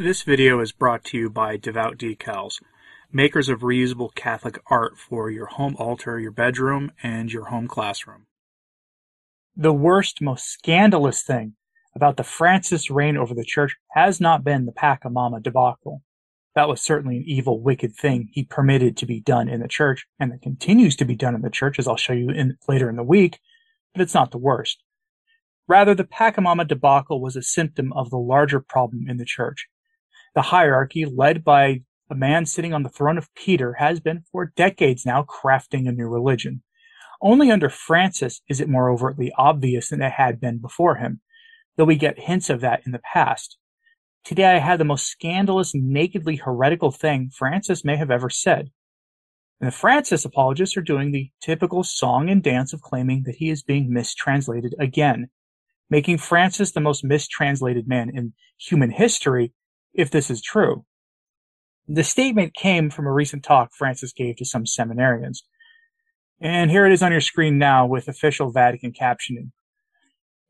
This video is brought to you by Devout Decals, makers of reusable Catholic art for your home altar, your bedroom, and your home classroom. The worst, most scandalous thing about the Francis reign over the church has not been the Pachamama debacle. That was certainly an evil, wicked thing he permitted to be done in the church, and that continues to be done in the church, as I'll show you in, later in the week, but it's not the worst. Rather, the Pachamama debacle was a symptom of the larger problem in the church the hierarchy, led by a man sitting on the throne of Peter, has been for decades now crafting a new religion. Only under Francis is it more overtly obvious than it had been before him, though we get hints of that in the past. Today I have the most scandalous, nakedly heretical thing Francis may have ever said. And the Francis apologists are doing the typical song and dance of claiming that he is being mistranslated again, making Francis the most mistranslated man in human history if this is true. The statement came from a recent talk Francis gave to some seminarians. And here it is on your screen now with official Vatican captioning.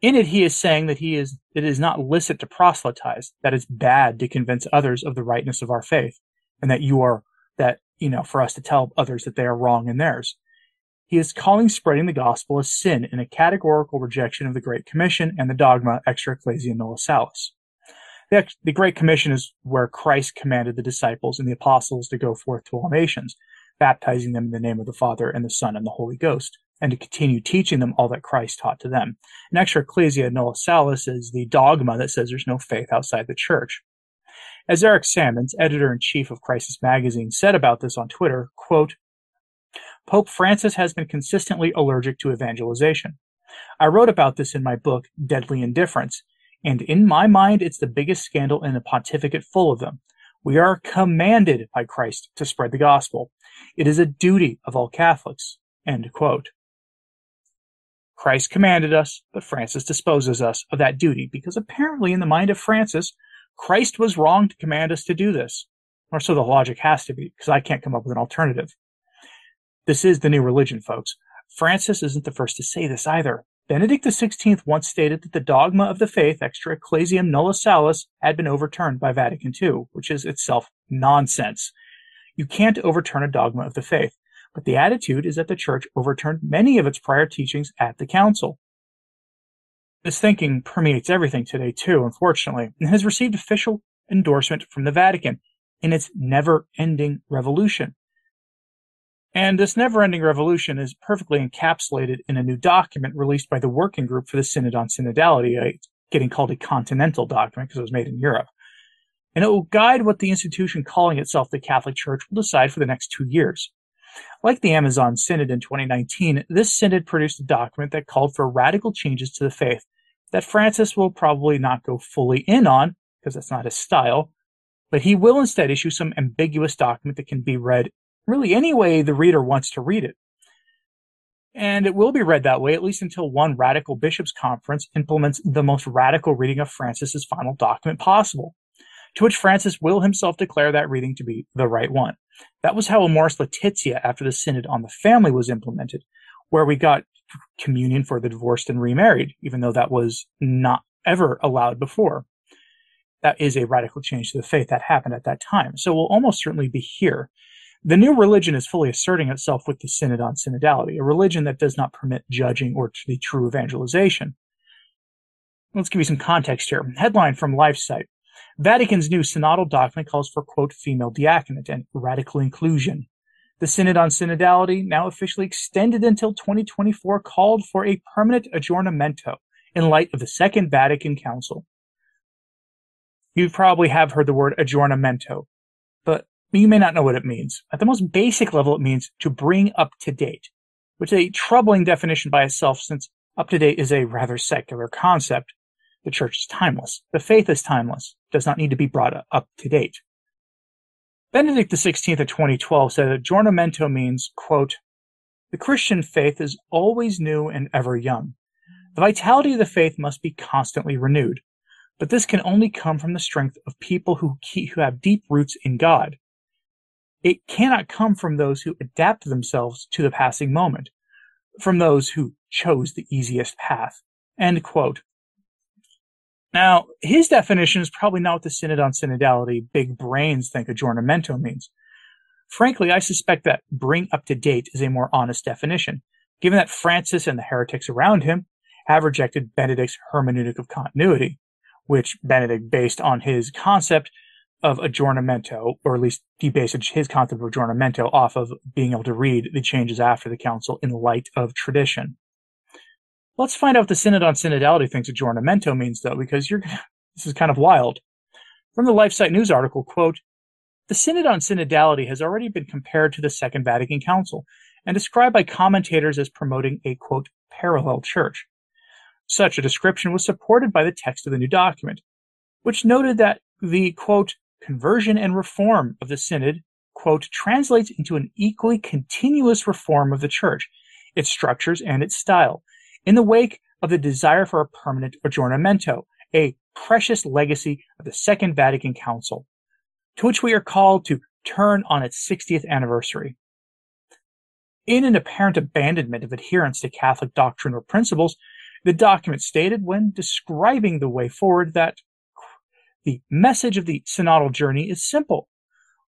In it, he is saying that he is, it is not licit to proselytize, that it's bad to convince others of the rightness of our faith, and that you are, that, you know, for us to tell others that they are wrong in theirs. He is calling spreading the gospel a sin in a categorical rejection of the Great Commission and the dogma extra ecclesiam nulla salus. The, the Great Commission is where Christ commanded the disciples and the apostles to go forth to all nations, baptizing them in the name of the Father and the Son and the Holy Ghost, and to continue teaching them all that Christ taught to them. And extra ecclesiam nulla salus is the dogma that says there's no faith outside the church. As Eric Sammons, editor in chief of Crisis Magazine, said about this on Twitter, quote, Pope Francis has been consistently allergic to evangelization. I wrote about this in my book, Deadly Indifference, and in my mind, it's the biggest scandal in a pontificate full of them. We are commanded by Christ to spread the gospel. It is a duty of all Catholics. End quote. Christ commanded us, but Francis disposes us of that duty because apparently, in the mind of Francis, Christ was wrong to command us to do this. Or so the logic has to be, because I can't come up with an alternative. This is the new religion, folks. Francis isn't the first to say this either. Benedict XVI once stated that the dogma of the faith, extra ecclesiam nulla salus, had been overturned by Vatican II, which is itself nonsense. You can't overturn a dogma of the faith, but the attitude is that the Church overturned many of its prior teachings at the Council. This thinking permeates everything today, too, unfortunately, and has received official endorsement from the Vatican in its never ending revolution. And this never ending revolution is perfectly encapsulated in a new document released by the Working Group for the Synod on Synodality, getting called a continental document because it was made in Europe. And it will guide what the institution calling itself the Catholic Church will decide for the next two years. Like the Amazon Synod in 2019, this synod produced a document that called for radical changes to the faith that Francis will probably not go fully in on, because that's not his style, but he will instead issue some ambiguous document that can be read really any way the reader wants to read it. And it will be read that way, at least until one radical bishops conference implements the most radical reading of Francis's final document possible, to which Francis will himself declare that reading to be the right one. That was how Amoris Laetitia after the Synod on the Family was implemented, where we got communion for the divorced and remarried, even though that was not ever allowed before. That is a radical change to the faith that happened at that time. So we'll almost certainly be here. The new religion is fully asserting itself with the Synod on Synodality, a religion that does not permit judging or the true evangelization. Let's give you some context here. Headline from LifeSite. Vatican's new synodal document calls for, quote, female diaconate and radical inclusion. The Synod on Synodality, now officially extended until 2024, called for a permanent aggiornamento in light of the Second Vatican Council. You probably have heard the word aggiornamento, but you may not know what it means. At the most basic level, it means to bring up to date, which is a troubling definition by itself since up to date is a rather secular concept. The church is timeless. The faith is timeless, does not need to be brought up to date. Benedict XVI of 2012 said that aggiornamento means, quote, the Christian faith is always new and ever young. The vitality of the faith must be constantly renewed, but this can only come from the strength of people who, keep, who have deep roots in God. It cannot come from those who adapt themselves to the passing moment, from those who chose the easiest path. End quote. Now, his definition is probably not what the Synod on Synodality big brains think aggiornamento means. Frankly, I suspect that bring up to date is a more honest definition, given that Francis and the heretics around him have rejected Benedict's hermeneutic of continuity, which Benedict based on his concept of aggiornamento, or at least he based his concept of aggiornamento off of being able to read the changes after the council in light of tradition. Let's find out what the Synod on Synodality thinks aggiornamento means, though, because you're this is kind of wild. From the LifeSite News article, quote, the Synod on Synodality has already been compared to the Second Vatican Council and described by commentators as promoting a, quote, parallel church. Such a description was supported by the text of the new document, which noted that the, quote, conversion and reform of the Synod, quote, translates into an equally continuous reform of the church, its structures and its style, in the wake of the desire for a permanent aggiornamento, a precious legacy of the Second Vatican Council, to which we are called to turn on its 60th anniversary. In an apparent abandonment of adherence to Catholic doctrine or principles, the document stated when describing the way forward that the message of the synodal journey is simple.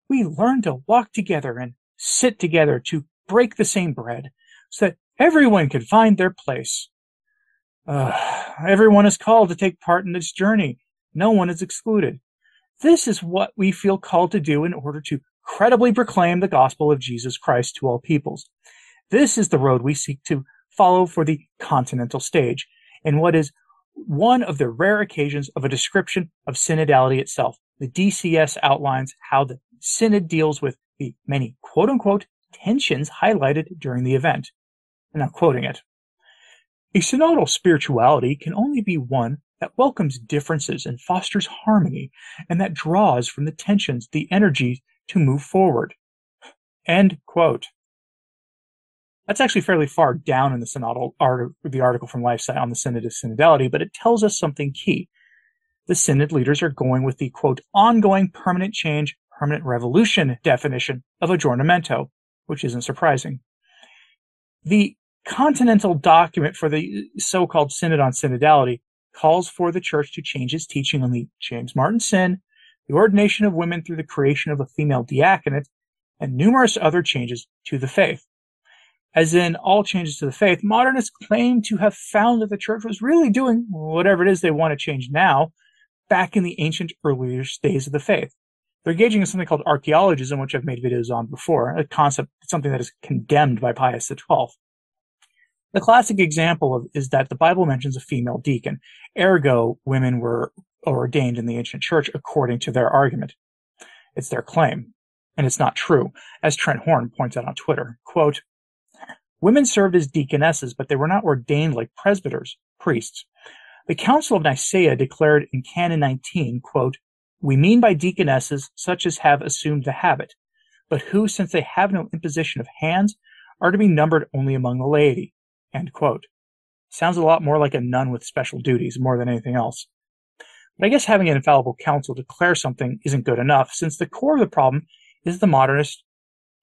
We learn to walk together and sit together to break the same bread so that everyone can find their place. Uh, everyone is called to take part in this journey. No one is excluded. This is what we feel called to do in order to credibly proclaim the gospel of Jesus Christ to all peoples. This is the road we seek to follow for the continental stage, in what is one of the rare occasions of a description of synodality itself. The DCS outlines how the synod deals with the many quote unquote tensions highlighted during the event. I'm not quoting it. A synodal spirituality can only be one that welcomes differences and fosters harmony, and that draws from the tensions the energy to move forward. End quote. That's actually fairly far down in the synodal art, the article from LifeSite on the synod of synodality, but it tells us something key. The synod leaders are going with the quote ongoing permanent change, permanent revolution definition of aggiornamento, which isn't surprising. The continental document for the so-called synod on synodality calls for the church to change its teaching on the James Martin sin, the ordination of women through the creation of a female diaconate, and numerous other changes to the faith. As in all changes to the faith, modernists claim to have found that the church was really doing whatever it is they want to change now back in the ancient earlier days of the faith. They're engaging in something called archaeologism, which I've made videos on before, a concept, something that is condemned by Pius XII. The classic example of, is that the Bible mentions a female deacon. Ergo, women were ordained in the ancient church according to their argument. It's their claim. And it's not true, as Trent Horn points out on Twitter. Quote, Women served as deaconesses, but they were not ordained like presbyters, priests. The Council of Nicaea declared in Canon 19, quote, We mean by deaconesses such as have assumed the habit, but who, since they have no imposition of hands, are to be numbered only among the laity. End quote. Sounds a lot more like a nun with special duties more than anything else. But I guess having an infallible council declare something isn't good enough, since the core of the problem is the modernists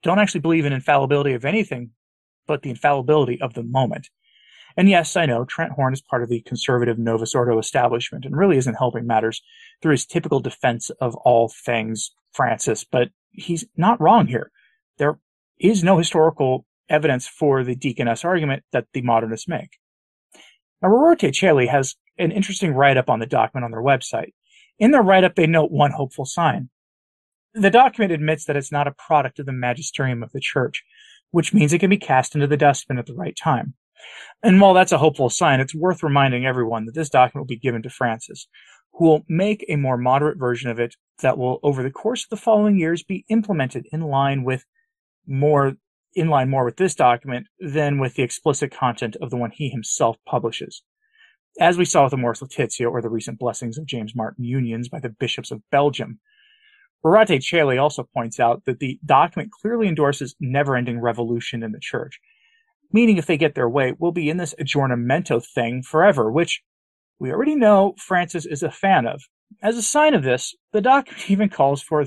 don't actually believe in infallibility of anything but the infallibility of the moment. And yes, I know Trent Horn is part of the conservative Novus Ordo establishment and really isn't helping matters through his typical defense of all things Francis, but he's not wrong here. There is no historical evidence for the deaconess argument that the modernists make. Now, Rorate Caeli has an interesting write-up on the document on their website. In their write-up, they note one hopeful sign. The document admits that it's not a product of the magisterium of the church, which means it can be cast into the dustbin at the right time. And while that's a hopeful sign, it's worth reminding everyone that this document will be given to Francis, who will make a more moderate version of it that will, over the course of the following years, be implemented in line with more in line more with this document than with the explicit content of the one he himself publishes. As we saw with Amoris Laetitia or the recent blessings of James Martin unions by the bishops of Belgium. Rorate Caeli also points out that the document clearly endorses never-ending revolution in the church, meaning if they get their way, we'll be in this aggiornamento thing forever, which we already know Francis is a fan of. As a sign of this, the document even calls for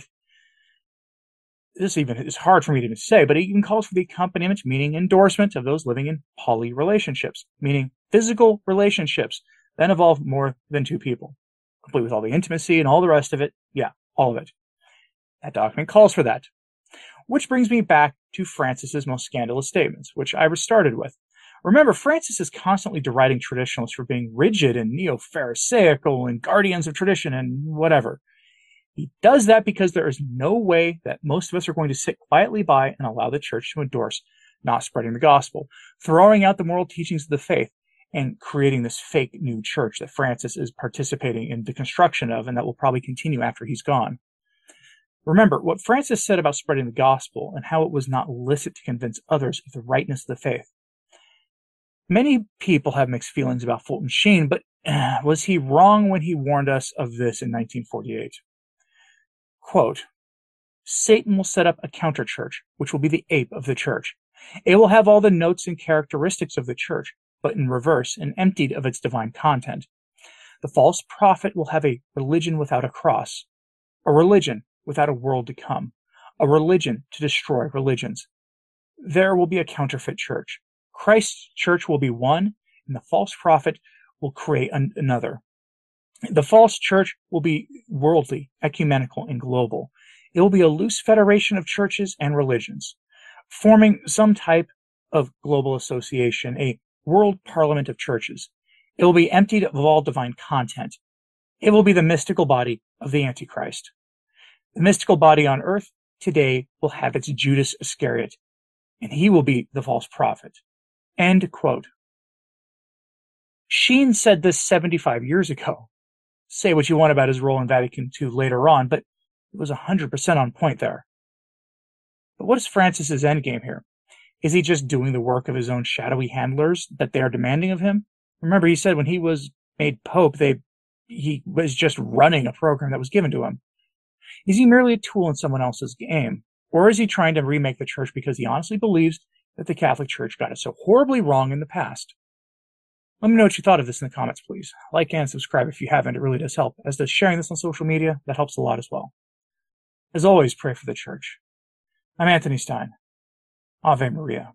this even is hard for me to even say, but it even calls for the accompaniment, meaning endorsement of those living in poly relationships, meaning physical relationships that involve more than two people. complete with all the intimacy and all the rest of it. Yeah, all of it. That document calls for that. Which brings me back to Francis's most scandalous statements, which I started with. Remember, Francis is constantly deriding traditionalists for being rigid and neo Pharisaical and guardians of tradition and whatever. He does that because there is no way that most of us are going to sit quietly by and allow the church to endorse not spreading the gospel, throwing out the moral teachings of the faith, and creating this fake new church that Francis is participating in the construction of and that will probably continue after he's gone. Remember, what Francis said about spreading the gospel and how it was not licit to convince others of the rightness of the faith. Many people have mixed feelings about Fulton Sheen, but uh, was he wrong when he warned us of this in 1948? Quote, Satan will set up a counter church, which will be the ape of the church. It will have all the notes and characteristics of the church, but in reverse and emptied of its divine content. The false prophet will have a religion without a cross, a religion without a world to come, a religion to destroy religions. There will be a counterfeit church. Christ's church will be one, and the false prophet will create an- another. The false church will be worldly, ecumenical, and global. It will be a loose federation of churches and religions, forming some type of global association, a world parliament of churches. It will be emptied of all divine content. It will be the mystical body of the Antichrist. The mystical body on earth today will have its Judas Iscariot, and he will be the false prophet. End quote. Sheen said this 75 years ago. Say what you want about his role in Vatican II later on, but it was 100% on point there. But what is Francis's endgame here? Is he just doing the work of his own shadowy handlers that they are demanding of him? Remember, he said when he was made pope, they he was just running a program that was given to him. Is he merely a tool in someone else's game? Or is he trying to remake the church because he honestly believes that the Catholic Church got it so horribly wrong in the past? Let me know what you thought of this in the comments, please. Like and subscribe if you haven't. It really does help. As does sharing this on social media. That helps a lot as well. As always, pray for the church. I'm Anthony Stine. Ave Maria.